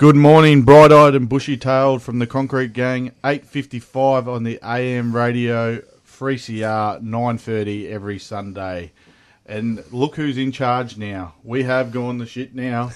Good morning, bright-eyed and bushy-tailed from the Concrete Gang. Eight fifty-five on the AM radio, 3CR. nine thirty every Sunday. And look who's in charge now. We have gone the shit now.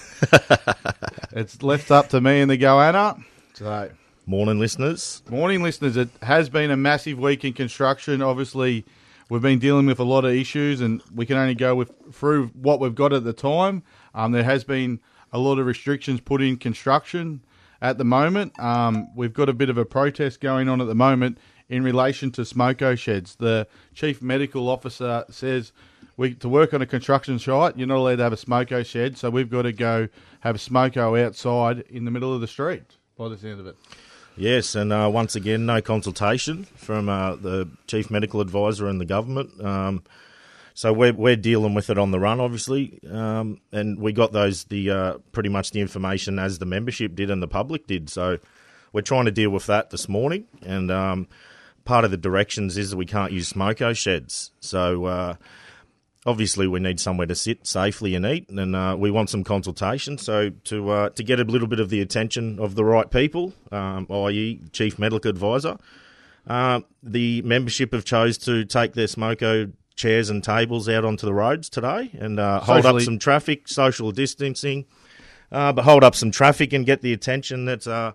it's left up to me and the Goanna. So, Morning, listeners. morning, listeners. It has been a massive week in construction. Obviously, we've been dealing with a lot of issues, and we can only go with through what we've got at the time. Um, there has been a lot of restrictions put in construction at the moment. Um, we've got a bit of a protest going on at the moment in relation to smoko sheds. The chief medical officer says we to work on a construction site, you're not allowed to have a smoko shed, so we've got to go have a smoko outside in the middle of the street. By the sound of it. Yes, and uh, once again, no consultation from uh, the chief medical advisor and the government. Um, so we're we're dealing with it on the run, obviously, um, and we got those the uh, pretty much the information as the membership did and the public did. So we're trying to deal with that this morning, and um, part of the directions is that we can't use smoko sheds. So uh, obviously we need somewhere to sit safely and eat, and uh, we want some consultation. So to uh, to get a little bit of the attention of the right people, um, i.e., chief medical advisor, uh, the membership have chose to take their smoko chairs and tables out onto the roads today and uh, hold up some traffic, social distancing, uh, but hold up some traffic and get the attention that. Uh,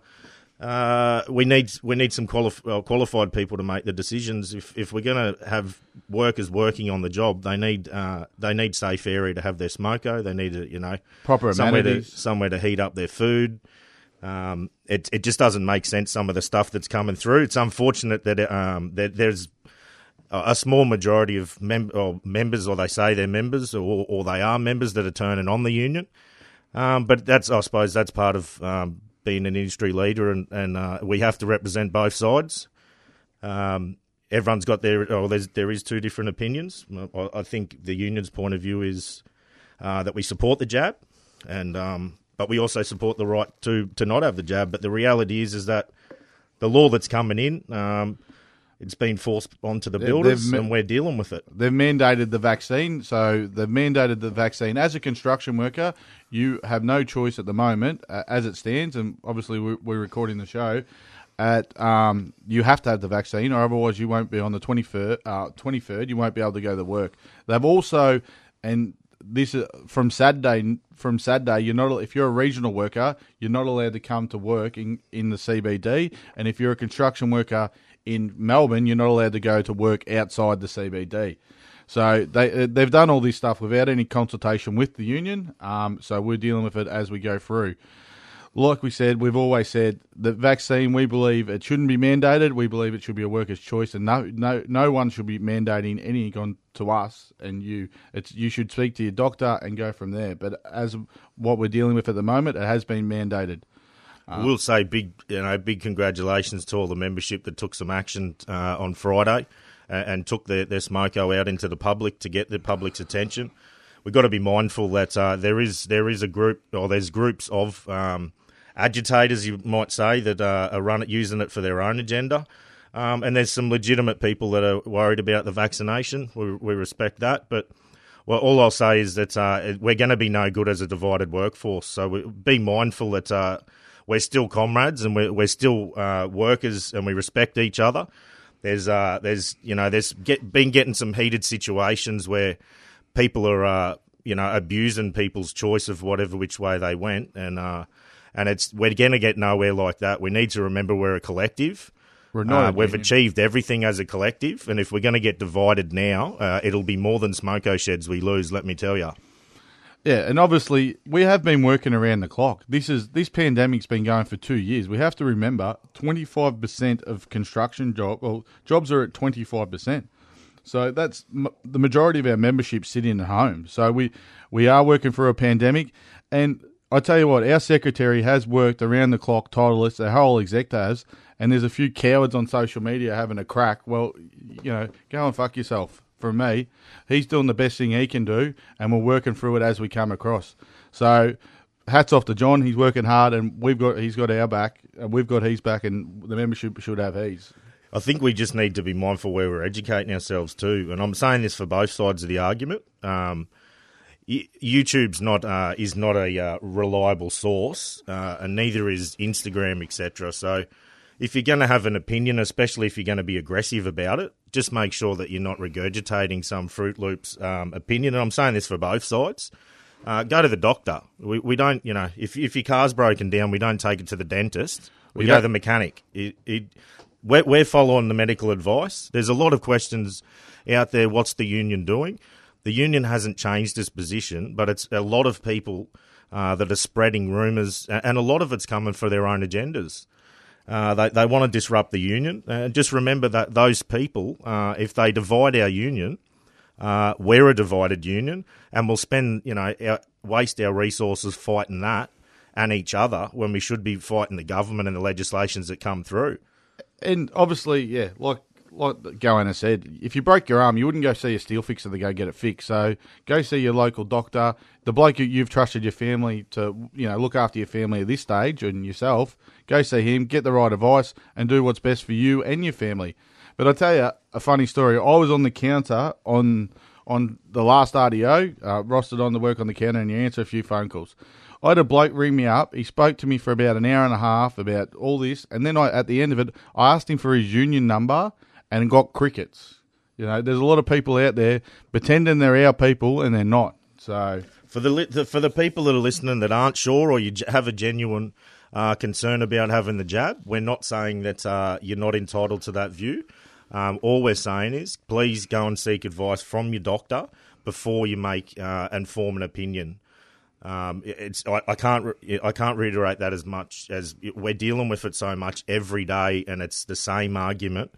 uh, we need we need some uh, qualified people to make the decisions. If if we're going to have workers working on the job, they need uh, they need safe area to have their smoko. They need you know Proper somewhere to amenities. somewhere to heat up their food. Um, it it just doesn't make sense. Some of the stuff that's coming through. It's unfortunate that um that there's a small majority of mem- or members, or they say they're members, or, or they are members that are turning on the union. Um, but that's, I suppose, that's part of um, being an industry leader, and, and uh, we have to represent both sides. Um, everyone's got their, oh, there's, there is two different opinions. I, I think the union's point of view is uh, that we support the jab, and um, but we also support the right to to not have the jab. But the reality is, is that the law that's coming in, um, it's been forced onto the builders, and we're dealing with it. They've mandated the vaccine, so they've mandated the vaccine. As a construction worker, you have no choice at the moment, uh, as it stands, and obviously we're, we're recording the show. At um, you have to have the vaccine, or otherwise you won't be on the twenty third. Uh, twenty third, you won't be able to go to work. They've also, and this is from Saturday. From Saturday, you're not if you're a regional worker, you're not allowed to come to work in in the CBD, and if you're a construction worker in Melbourne, you're not allowed to go to work outside the CBD. So they uh, they've done all this stuff without any consultation with the union. Um, so we're dealing with it as we go through. like we said, we've always said the vaccine. We believe it shouldn't be mandated. We believe it should be a worker's choice, and no, no, no one should be mandating anything on to us and you. It's you should speak to your doctor and go from there. But as what we're dealing with at the moment, it has been mandated. We'll say big, you know, big congratulations to all the membership that took some action uh, on Friday and, and took their, their smoko out into the public to get the public's attention. We've got to be mindful that uh, there is there is a group or there's groups of um, agitators, you might say, that uh, are run using it for their own agenda. Um, and there's some legitimate people that are worried about the vaccination. We, we respect that, but well, all I'll say is that uh, we're going to be no good as a divided workforce. So we, be mindful that uh, we're still comrades and we're, we're still uh, workers and we respect each other. There's, uh, there's, you know, there's get, been getting some heated situations where people are, uh, you know, abusing people's choice of whatever which way they went, and uh, and it's we're going to get nowhere like that. We need to remember we're a collective. We're not. Uh, we've achieved everything as a collective, and if we're going to get divided now, uh, it'll be more than smoko sheds we lose. Let me tell you. Yeah, and obviously we have been working around the clock. This is this pandemic's been going for two years. We have to remember twenty five percent of construction job well jobs are at twenty five percent. So that's m- the majority of our membership sitting at home. So we we are working for a pandemic, and I tell you what, our secretary has worked around the clock, tireless. The whole exec has, and there's a few cowards on social media having a crack. Well, you know, go and fuck yourself. From me, he's doing the best thing he can do, and we're working through it as we come across. So, hats off to John. He's working hard, and we've got he's got our back, and we've got his back, and the membership should have his. I think we just need to be mindful where we're educating ourselves too, and I'm saying this for both sides of the argument. Um, YouTube's not uh, is not a uh, reliable source, uh, and neither is Instagram, etc. So, if you're going to have an opinion, especially if you're going to be aggressive about it, just make sure that you're not regurgitating some Fruit Loops um, opinion. And I'm saying this for both sides. Uh, go to the doctor. We, we don't, you know, if if your car's broken down, we don't take it to the dentist. We You go to the mechanic. It, it, we're, we're following the medical advice. There's a lot of questions out there. What's the union doing? The union hasn't changed its position, but it's a lot of people uh, that are spreading rumours, and a lot of it's coming for their own agendas. Uh, they they want to disrupt the union. Uh, just remember that those people, uh, if they divide our union, uh, we're a divided union, and we'll spend you know our, waste our resources fighting that and each other when we should be fighting the government and the legislations that come through. And obviously, yeah, like like Goanna said, if you broke your arm, you wouldn't go see a steel fixer to go get it fixed. So go see your local doctor, the bloke you've trusted your family to, you know, look after your family at this stage and yourself. Go see him, get the right advice, and do what's best for you and your family. But I tell you a funny story. I was on the counter on on the last RDO, uh, rostered on the work on the counter, and you answer a few phone calls. I had a bloke ring me up. He spoke to me for about an hour and a half about all this, and then I, at the end of it, I asked him for his union number and got crickets. You know, there's a lot of people out there pretending they're our people and they're not. So For the, the for the people that are listening that aren't sure or you have a genuine uh, concern about having the jab, we're not saying that uh, you're not entitled to that view. Um, all we're saying is please go and seek advice from your doctor before you make uh, and form an opinion. Um, it's I, I can't I can't reiterate that as much as we're dealing with it so much every day, and it's the same argument.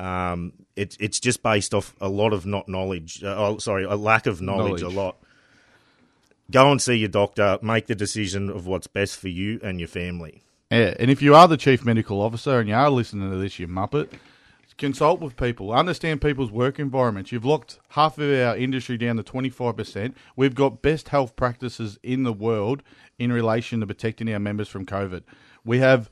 Um, it's it's just based off a lot of not knowledge. Uh, oh, sorry, a lack of knowledge, Knowledge. a lot. Go and see your doctor. Make the decision of what's best for you and your family. Yeah, and if you are the chief medical officer and you are listening to this, you muppet, consult with people, understand people's work environments. You've locked half of our industry down to twenty five percent. We've got best health practices in the world in relation to protecting our members from COVID. We have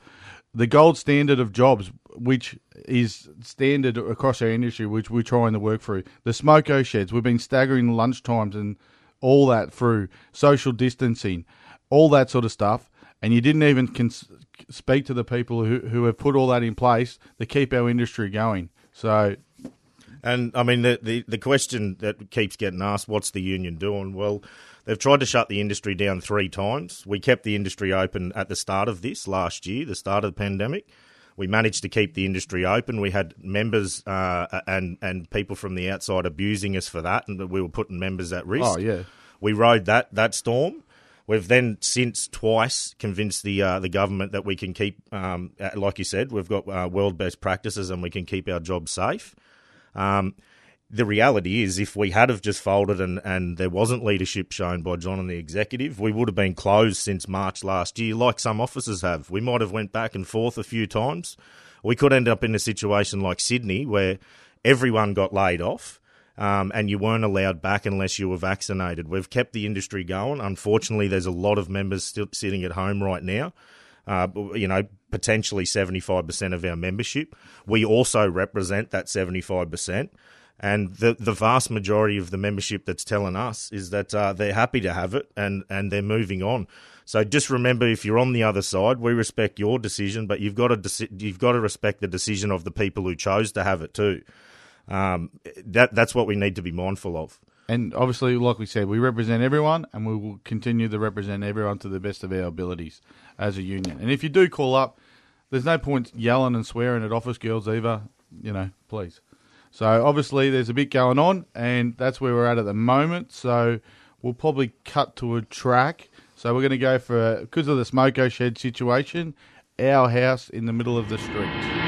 the gold standard of jobs, which is standard across our industry, which we're trying to work through. The smoko sheds, we've been staggering lunch times and all that through social distancing, all that sort of stuff. And you didn't even cons- speak to the people who, who have put all that in place to keep our industry going. So, And I mean, the, the, the question that keeps getting asked, what's the union doing? Well, they've tried to shut the industry down three times. We kept the industry open at the start of this last year, the start of the pandemic. We managed to keep the industry open. We had members uh, and and people from the outside abusing us for that, and we were putting members at risk. oh, yeah. We rode that that storm. We've then since twice convinced the uh, the government that we can keep, um, uh, like you said, we've got uh, world best practices and we can keep our jobs safe. Um, the reality is, if we had have just folded and, and there wasn't leadership shown by John and the executive, we would have been closed since March last year, like some offices have. We might have went back and forth a few times. We could end up in a situation like Sydney, where everyone got laid off. Um, and you weren't allowed back unless you were vaccinated. We've kept the industry going. Unfortunately, there's a lot of members still sitting at home right now. Uh, you know, potentially 75% of our membership. We also represent that 75%. And the the vast majority of the membership that's telling us is that uh, they're happy to have it and, and they're moving on. So just remember, if you're on the other side, we respect your decision, but you've got to deci- you've got to respect the decision of the people who chose to have it too. Um, that that's what we need to be mindful of. And obviously, like we said, we represent everyone, and we will continue to represent everyone to the best of our abilities as a union. And if you do call up, there's no point yelling and swearing at office girls either. You know, please. So obviously, there's a bit going on, and that's where we're at at the moment. So we'll probably cut to a track. So we're going to go for because of the smoko shed situation, our house in the middle of the street.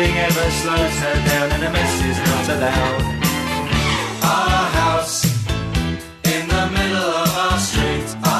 Nothing ever slows her down, and a mess is not allowed. Our house in the middle of our street.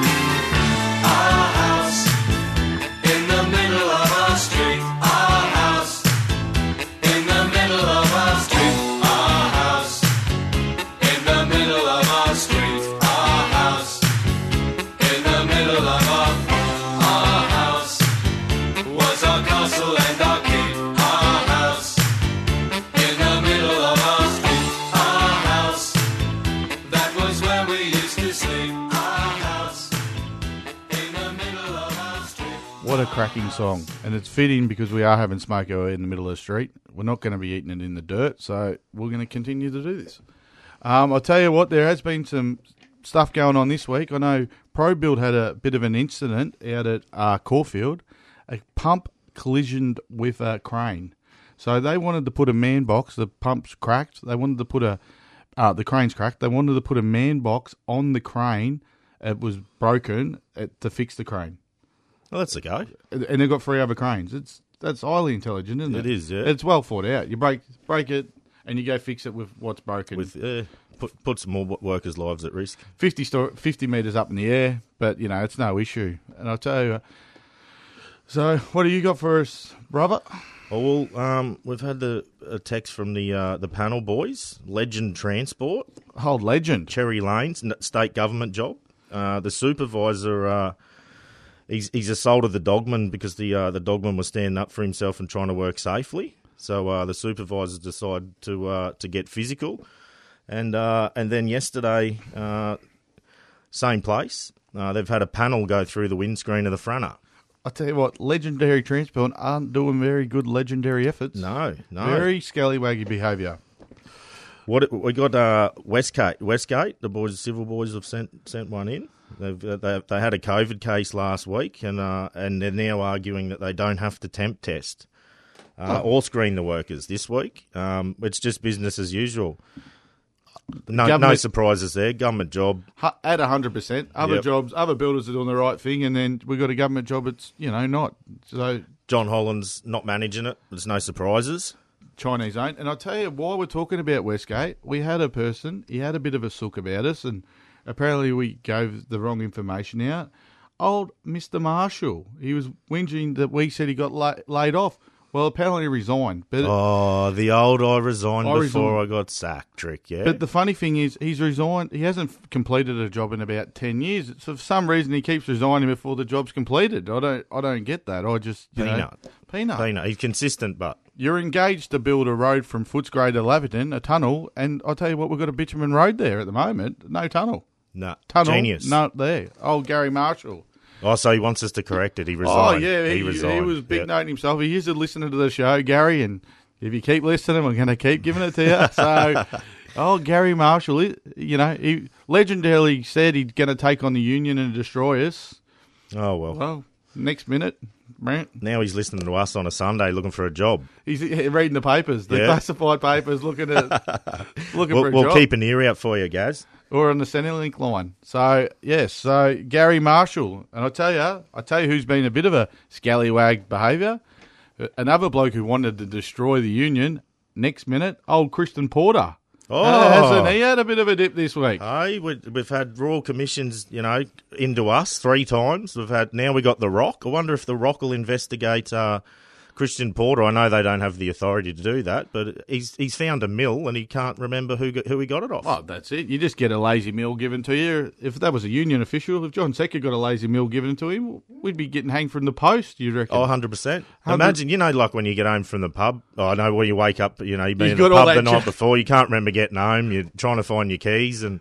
Cracking song. And it's fitting because we are having smoko in the middle of the street. We're not going to be eating it in the dirt, so we're going to continue to do this. Um, I'll tell you what, there has been some stuff going on this week. I know ProBuild had a bit of an incident out at uh, Caulfield. A pump collisioned with a crane. So they wanted to put a man box. The pump's cracked. They wanted to put a uh, the crane's cracked. They wanted to put a man box on the crane. It was broken to fix the crane. Well, that's the go. and they've got three other cranes. It's that's highly intelligent, isn't it? It is, yeah. It's well thought out. You break break it, and you go fix it with what's broken. With uh, put put some more workers' lives at risk. 50, sto- 50 metres up in the air, but, you know, it's no issue. And I'll tell you, so what do you got for us, brother? Oh well, um, we've had the a text from the uh, the panel boys, Legend Transport, Hold legend. Cherry Lanes, state government job. Uh, the supervisor, uh, he's he's assaulted the dogman because the uh, the dogman was standing up for himself and trying to work safely. So uh, the supervisors decide to uh, to get physical, and uh, and then yesterday, uh, same place. Uh, they've had a panel go through the windscreen of the fronter. I tell you what, legendary transport aren't doing very good legendary efforts. No, no. Very scallywaggy behaviour. What we got? Uh, Westgate, Westgate. The boys, civil boys, have sent sent one in. They've, uh, they they had a COVID case last week, and uh, and they're now arguing that they don't have to temp test uh, or screen the workers this week. Um, it's just business as usual. No, no surprises there. Government job. At 100%. Other Yep. jobs, other builders are doing the right thing, and then we've got a government job It's you know, not. So John Holland's not managing it. There's no surprises. Chinese ain't, And I'll tell you, while we're talking about Westgate, we had a person, he had a bit of a sook about us, and apparently we gave the wrong information out. Old Mr. Marshall, he was whinging that we said he got la- laid off. Well, apparently he resigned. But, Oh, the old I resigned I before resigned. I got sacked trick. Yeah, but the funny thing is, he's resigned. He hasn't completed a job in about 10 years. So for some reason, he keeps resigning before the job's completed. I don't I don't get that. I just, you know. Peanut. Peanut. Peanut. He's consistent, but You're engaged to build a road from Footscray to Laverton, a tunnel, and I'll tell you what, we've got a bitumen road there at the moment. No tunnel. No. Tunnel. Genius. Not there. Old Gary Marshall. Oh, so he wants us to correct it. He oh, resigned. Oh, yeah. He, he he, was big Yeah. noting himself. He is a listener to the show, Gary, and if you keep listening, we're going to keep giving it to you. So, oh, Gary Marshall, you know, he legendarily said he's going to take on the Union and destroy us. Oh well. Well, next minute, Now he's listening to us on a Sunday looking for a job. he's reading the papers, the Yeah. classified papers, looking at looking We'll, for a job. we'll keep an ear out for you, Gaz. Or on the Centrelink line. So yes, so Gary Marshall, and I tell you, I tell you who's been a bit of a scallywag behaviour. Another bloke who wanted to destroy the union. Next minute, old Christian Porter. Oh. hasn't he had a bit of a dip this week? Hey, we, we've had royal commissions, you know, into us three times. We've had now we got the Rock. I wonder if the Rock will investigate uh, Christian Porter. I know they don't have the authority to do that, but he's he's found a mill and he can't remember who got, who he got it off. Oh, that's it. You just get a lazy mill given to you. If that was a union official, if John Setka got a lazy mill given to him, we'd be getting hanged from the post. You reckon? Oh, 100%. Hundred- Imagine, you know, like when you get home from the pub. Oh, I know when you wake up, you know, you've been You've in the pub the night ch- before, you can't remember getting home, you're trying to find your keys, and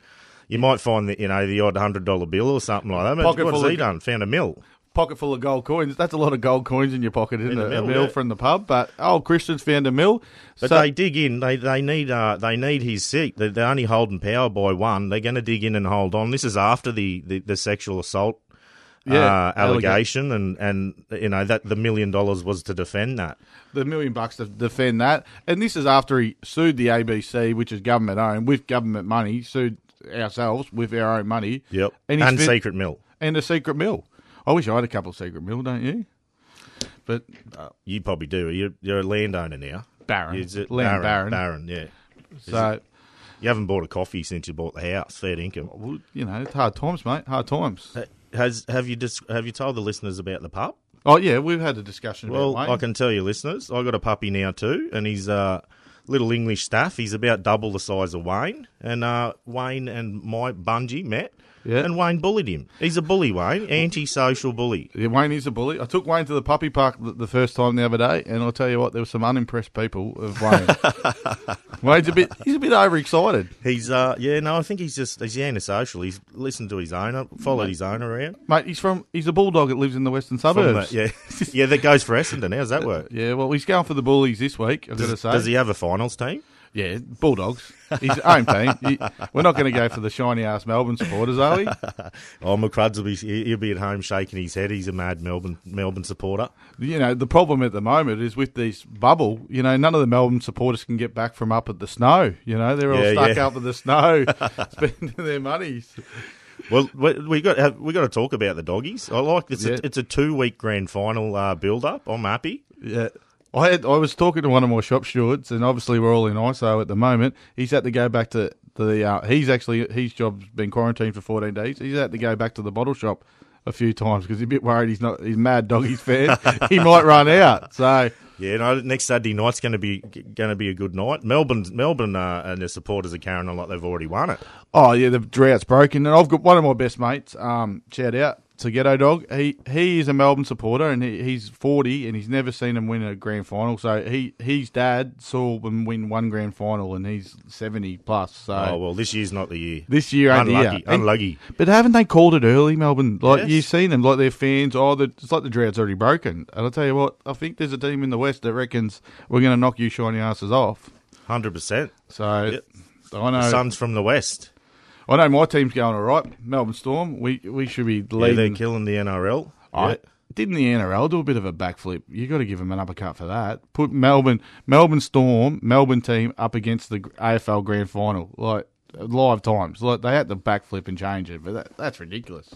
you might find that, you know, the odd $100 bill or something like that. Pocket what has he of- done? Found a mill. Pocket full of gold coins. That's a lot of gold coins in your pocket, isn't it? the a mill, mill yeah. from the pub. But oh, Christian's found a mill. But So- they dig in. They they need uh they need his seat. They're, they're only holding power by one. They're going to dig in and hold on. This is after the, the, the sexual assault Yeah, uh, allegation, and and you know that the million dollars was to defend that. the million bucks to defend that. And this is after he sued the ABC, which is government owned, with government money, sued ourselves with our own money. Yep, And and, secret mill. And a secret mill. I wish I had a couple of secret mill, don't you? But uh, You probably do. You're, you're a landowner now. Baron. Is it Land Baron? Baron. Yeah. so, You haven't bought a coffee since you bought the house. Fair income. well, you know, it's hard times, mate. Hard times. Has have you dis- have you told the listeners about the pup? Oh, yeah, we've had a discussion Well, about I can tell you, listeners, I got a puppy now too, and he's uh, little English staff. He's about double the size of Wayne, and uh, Wayne and my Bungie met, Yeah. and Wayne bullied him. He's a bully, Wayne, anti-social bully. Yeah, Wayne is a bully. I took Wayne to the puppy park the, the first time the other day, and I'll tell you what, there were some unimpressed people of Wayne. Wayne's a bit, he's a bit overexcited. He's uh, yeah, no, I think he's just he's antisocial. He's listened to his owner, followed his owner around. Mate, he's from, he's a bulldog that lives in the western From suburbs. the- yeah, yeah, that goes for Essendon. How's that work? Yeah, well, he's going for the bullies this week, I've got to say. does he have a finals team? Yeah, Bulldogs. He's own team. He- we're not going to go for the shiny ass Melbourne supporters, are we? Oh, McCruds will be he'll be at home shaking his head. He's a mad Melbourne Melbourne supporter. You know, the problem at the moment is with this bubble, you know, none of the Melbourne supporters can get back from up at the snow. You know, they're all Yeah, stuck yeah. up at the snow, spending their money. Well, we, we got we got to talk about the doggies. I like it's Yeah. a, it's a two week grand final uh, build up. I'm happy. Yeah. I had I was talking to one of my shop stewards, and obviously we're all in ISO at the moment. He's had to go back to the. Uh, he's actually his job's been quarantined for fourteen days. He's had to go back to the bottle shop a few times because he's a bit worried he's not he's mad doggies fan. he might run out. So Yeah, no, next Saturday night's going to be going to be a good night. Melbourne, Melbourne, uh, and their supporters are carrying on like they've already won it. oh yeah, the drought's broken, and I've got one of my best mates. Um, shout out to Ghetto Dog. He he is a Melbourne supporter, and he, he's forty, and he's never seen them win a grand final. So he his dad saw them win one grand final, and he's seventy plus. So. Oh well, this year's not the year. This year ain't the unlucky. And- unlucky. But haven't they called it early, Melbourne? Like Yes. you've seen them, like their fans. Oh, the, it's like the drought's already broken. And I'll tell you what, I think there's a team in the west that reckons we're going to knock you shiny asses off. Hundred percent. So Yep. I know, The Suns from the west. I know my team's going all right. Melbourne Storm, we we should be Yeah, they're leading. killing the NRL. I, Yeah. didn't the NRL do a bit of a backflip? You got to give them an uppercut for that. Put Melbourne Melbourne Storm Melbourne team up against the AFL Grand Final like live times. Like they had to backflip and change it, but that, that's ridiculous.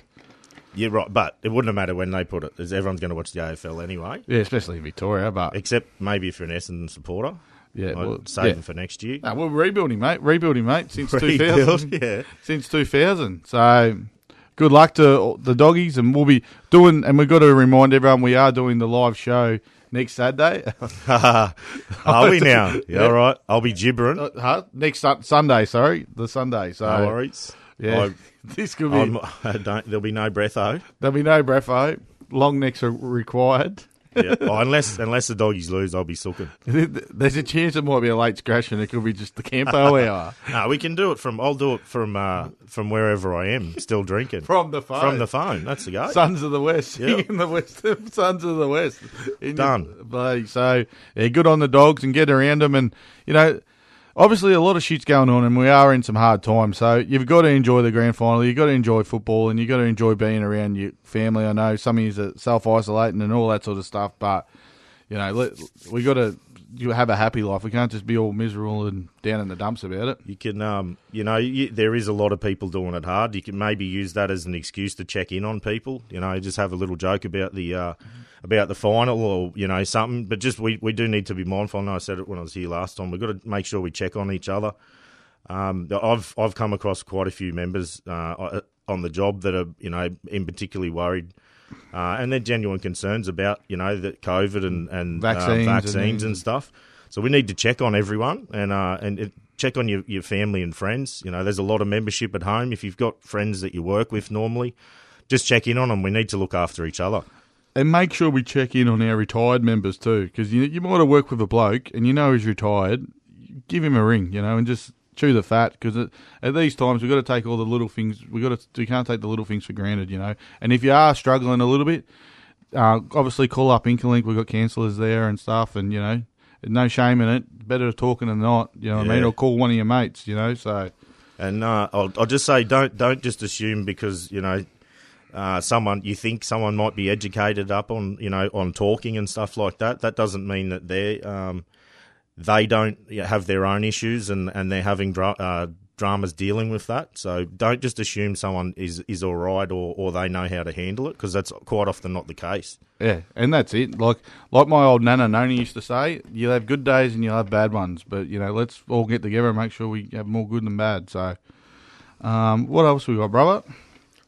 Yeah, right. But it wouldn't have mattered when they put it, because everyone's going to watch the AFL anyway. Yeah, especially in Victoria, but Except maybe if you're an Essendon supporter. Yeah, I'd well, save yeah. for next year. No, we're rebuilding, mate. Rebuilding, mate. Since 2000. yeah. Since 2000. So, good luck to the doggies, and we'll be doing. And we've got to remind everyone we are doing the live show next Saturday. Are we now? Yeah, Yeah. all right. I'll be gibbering. Uh, huh? Next Sun- Sunday, sorry, the Sunday. So, no worries. yeah, I- this could be. I don't, there'll be no breatho. there'll be no breatho. Long necks are required. Yeah. Oh, unless unless the doggies lose, I'll be sucking. There's a chance it might be a late scratch, and it could be just the campo hour No, we can do it from. I'll do it from uh, from wherever I am, still drinking from the phone. from the phone. That's the go. Sons of the West. Yeah. in the West. Sons of the West. In Done. Bloody- So, yeah, good on the dogs and get around them. And, you know, obviously a lot of shit's going on and we are in some hard times. So, you've got to enjoy the grand final. You've got to enjoy football and you've got to enjoy being around your family. I know some of you are self isolating and all that sort of stuff, but, you know, let, we got to you have a happy life. We can't just be all miserable and down in the dumps about it. You can, um, you know, you, there is a lot of people doing it hard. You can maybe use that as an excuse to check in on people. You know, just have a little joke about the uh, about the final or you know something. But just we, we do need to be mindful. I know I said it when I was here last time. We've got to make sure we check on each other. Um, I've I've come across quite a few members uh, on the job that are you know in particularly worried. Uh, and they're genuine concerns about, you know, the COVID and, and Vaccines uh, and vaccines then- and stuff. So we need to check on everyone and uh, and it, check on your, your family and friends. You know, there's a lot of membership at home. If you've got friends that you work with normally, just check in on them. We need to look after each other. And make sure we check in on our retired members too, because you you might have worked with a bloke and you know he's retired. Give him a ring, you know, and just chew the fat because at these times we've got to take all the little things. We got to we can't take the little things for granted, you know. And if you are struggling a little bit, uh, obviously call up Incolink. We've got counsellors there and stuff, and you know, no shame in it. Better talking than not, you know what I mean. Yeah. Or call one of your mates, you know. So And uh, I'll, I'll just say, don't don't just assume because you know uh, someone you think someone might be educated up on you know on talking and stuff like that. That doesn't mean that they um, they don't have their own issues and, and they're having dra- uh, dramas dealing with that. So don't just assume someone is is all right or, or they know how to handle it because that's quite often not the case. Yeah, and that's it. Like like my old nana Noni used to say, you'll have good days and you'll have bad ones. But you know, let's all get together and make sure we have more good than bad. So, um, what else we got, brother?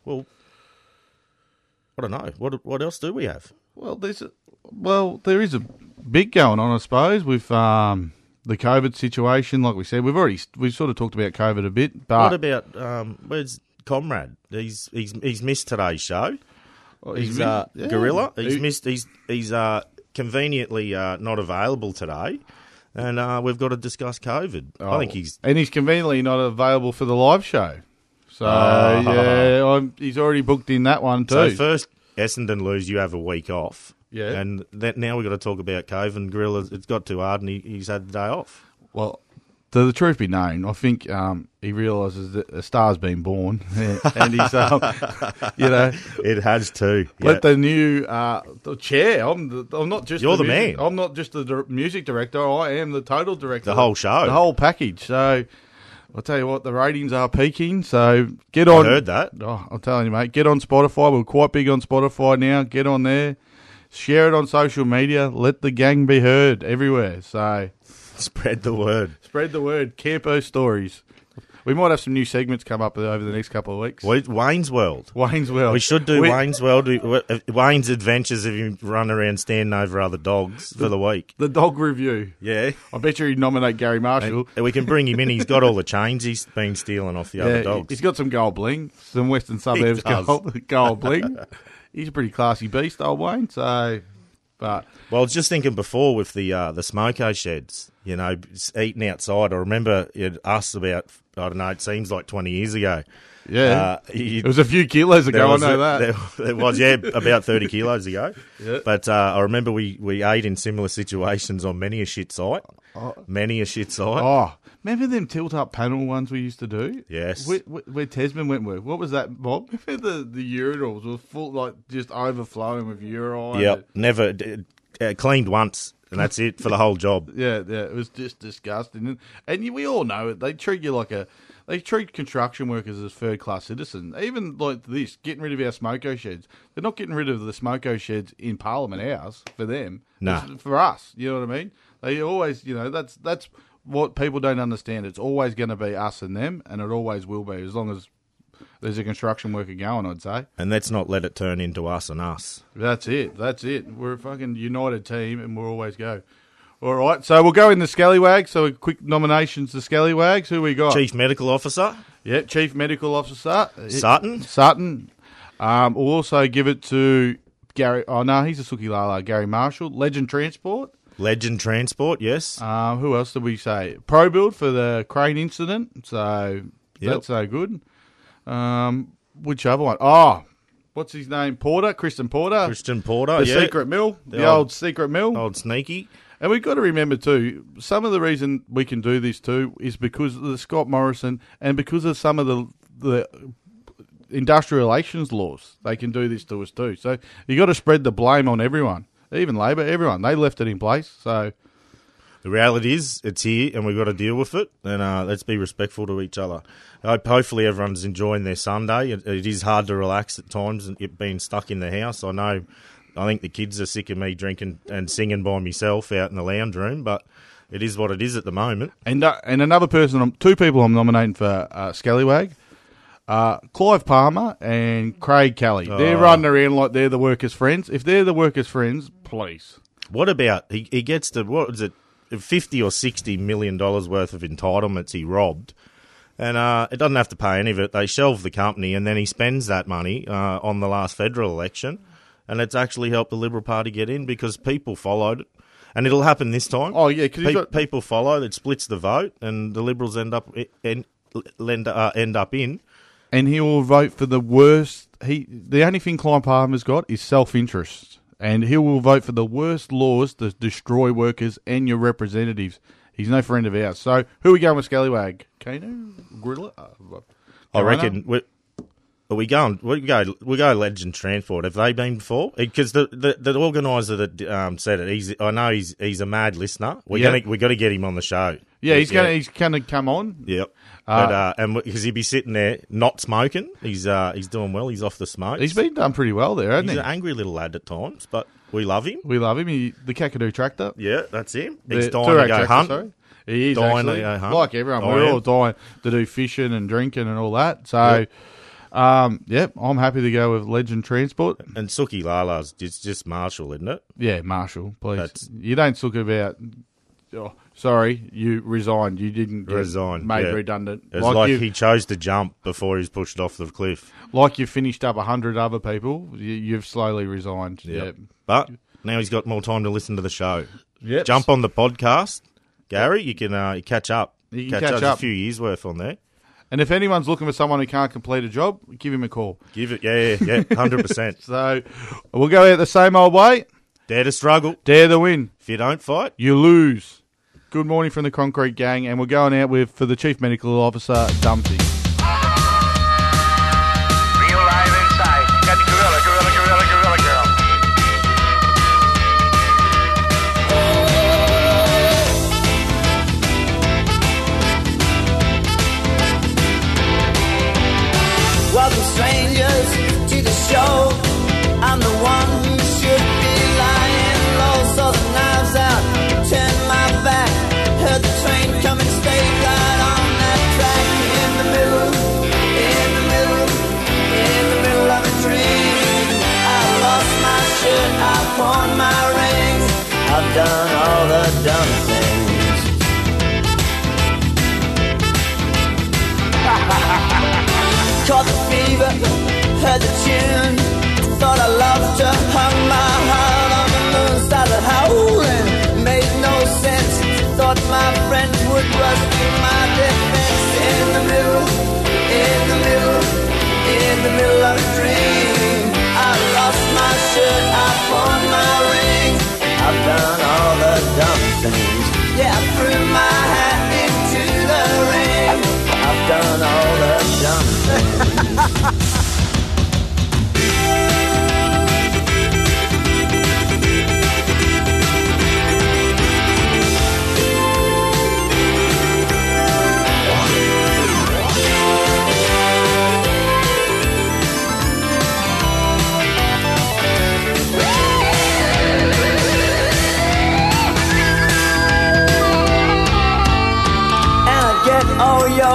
Well, I don't know. What what else do we have? Well, there's a, well, there is a big going on, I suppose, with um, the COVID situation. Like we said, we've already we've sort of talked about COVID a bit, but what about um, where's Comrade? He's he's he's missed today's show. He's, min- uh, yeah. Gorilla. He's He- missed. He's he's uh, conveniently uh, not available today, and uh, we've got to discuss COVID. I think Oh, he's and he's conveniently not available for the live show. So Ah. yeah, I'm, he's already booked in that one too. so first Essendon lose. You have a week off. Yeah. and that now we've got to talk about Cove And Gorilla, it's got too hard, and he, he's had the day off. Well, to the truth be known, I think um, he realises that a star's been born, and he's, um, you know, It has too. let the new uh, the chair. I'm, the, I'm not just You're the music- man. I'm not just the music director. I am the total director. The whole show. the whole package. So I'll tell you what, the ratings are peaking. So get on. I heard that. Oh, I'm telling you, mate. Get on Spotify. We're quite big on Spotify now. Get on there. Share it on social media. Let the gang be heard everywhere. So Spread the word. spread the word. Campo stories. We might have some new segments come up over the next couple of weeks. Wayne's World. Wayne's World. We should do We- Wayne's World. We- we- uh, Wayne's Adventures if you run around standing over other dogs for the week. The dog review. Yeah. I bet you he'd nominate Gary Marshall. And we can bring him in. He's got all the chains he's been stealing off the other dogs. He's got some gold bling, some Western Suburbs gold, gold bling. He's a pretty classy beast, old Wayne. So, but Well, I was just thinking before with the uh, the smoko sheds, you know, eating outside. I remember it, us about I don't know. It seems like twenty years ago. Yeah, Uh, it was a few kilos ago. I know that. There, there was, yeah, about 30 kilos ago. Yeah. But uh, I remember we, we ate in similar situations on many a shit site. Many a shit site. Oh, remember them tilt up panel ones we used to do? Yes. Where, where, Tasman went with. What was that, Bob? Remember the, the urinals were full, like, just overflowing with urine? Yep. Never d- uh, cleaned once, and that's it for the whole job. Yeah, yeah, it was just disgusting. And, and you, we all know it. They treat you like a. They treat construction workers as third class citizens. Even like this, getting rid of our smoko sheds. They're not getting rid of the smoko sheds in Parliament House for them. Nah. For us. You know what I mean? They always, you know, that's that's what people don't understand. It's always going to be us and them, and it always will be as long as there's a construction worker going. I'd say And let's not let it turn into us and us. that's it. That's it. We're a fucking united team, and we'll always go. All right, so we'll go in the scallywag. So, quick nominations the Scallywags. Who we got? Chief Medical Officer, Yeah, Chief Medical Officer Sutton. Sutton. Um, we'll also give it to Gary. Oh no, he's a Suki Lala. Gary Marshall, Legend Transport. Legend Transport, yes. Um, who else did we say? Pro Build for the crane incident. So Yep. that's so good. Um, which other one? Oh, what's his name? Porter, Christian Porter. Christian Porter, the yeah. secret mill, the, The old, old- secret mill. Old Sneaky. And we've got to remember too, some of the reason we can do this too is because of the Scott Morrison and because of some of the the industrial relations laws. They can do this to us too. So you got to spread the blame on everyone, even Labor, everyone. They left it in place. So The reality is, it's here, and we've got to deal with it. And uh, let's be respectful to each other. Hopefully everyone's enjoying their Sunday. It, it is hard to relax at times, and it being stuck in the house. I know. I think the kids are sick of me drinking and singing by myself out in the lounge room, but it is what it is at the moment. and uh, and another person, I'm- two people I'm nominating for uh, Scallywag. Uh, Clive Palmer and Craig Kelly. They're Oh. running around like they're the workers' friends. If they're the workers' friends, please. What about he? He gets to what is it, fifty or sixty million dollars worth of entitlements he robbed, and uh, it doesn't have to pay any of it. They shelve the company, and then he spends that money uh, on the last federal election, and it's actually helped the Liberal Party get in because people followed it, and it'll happen this time. Oh yeah, because Pe- got people follow. It splits the vote, and the Liberals end up end, end, uh, end up in. and he will vote for the worst. He the only thing Clive Palmer's got is self interest, and he will vote for the worst laws to destroy workers and your representatives. He's no friend of ours. So who are we going with Scallywag? Kano, Gorilla. Uh, I Goanna? Reckon. We, are we going? We go. We go. Legend Transport. Have they been before? Because the, the the organizer that um, said it, he's. I know he's he's a mad listener. We're Yeah. gonna we got to get him on the show. Yeah, he's gonna he's gonna come on. Yep. Uh, but uh, and because he'd be sitting there not smoking, he's uh he's doing well. He's off the smoke. He's been done pretty well there, hasn't He's he? an angry little lad at times, but we love him. we love him. He, the Kakadu tractor. Yeah, that's him. The He's dying to go tractor, hunt. sorry. He is Dying to go hunt. like everyone. I We're all dying to do fishing and drinking and all that. So, um, yep, I'm happy to go with Legend Transport. And Suki Lala's just just Marshall, isn't it? Yeah, Marshall, please. That's- You don't talk about. Oh, sorry, you resigned. You didn't get Resigned, made yeah. redundant. It's like, you, he chose to jump before he was pushed off the cliff. like you finished up a hundred other people. You, you've slowly resigned. Yep. But now he's got more time to listen to the show. Yeah. Yep. Jump on the podcast, Gary. You can uh, catch up. You can catch, up. a few years worth on there. And if anyone's looking for someone who can't complete a job, give him a call. Give it, yeah, yeah, yeah, hundred percent. So we'll go out the same old way. Dare to struggle. Dare to win. If you don't fight, You lose. Good morning from the Concrete Gang, and we're going out with for the Chief Medical Officer, Dumpty. Heard the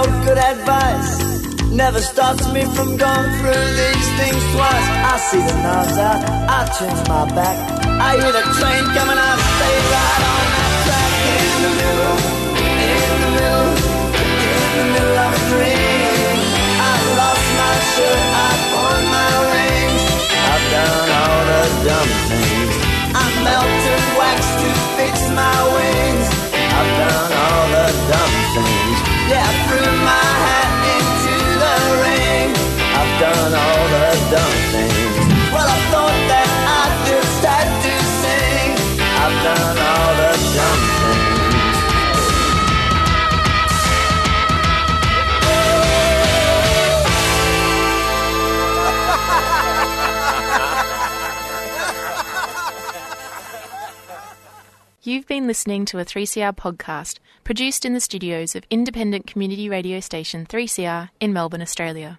your good advice. Never stops me from going through these things twice. I see the knobs out, I turn my back. I hear the train coming, I stay right on that track. In the middle, in the middle, in the middle of a dream. I lost my shirt, I pawned my rings. I've done all the dumb things. I melted wax to fix my wings. Done all the dumb things. Well, I thought that I just had to sing. I've done all the dumb things. You've been listening to a 3CR podcast produced in the studios of independent community radio station 3CR in Melbourne, Australia.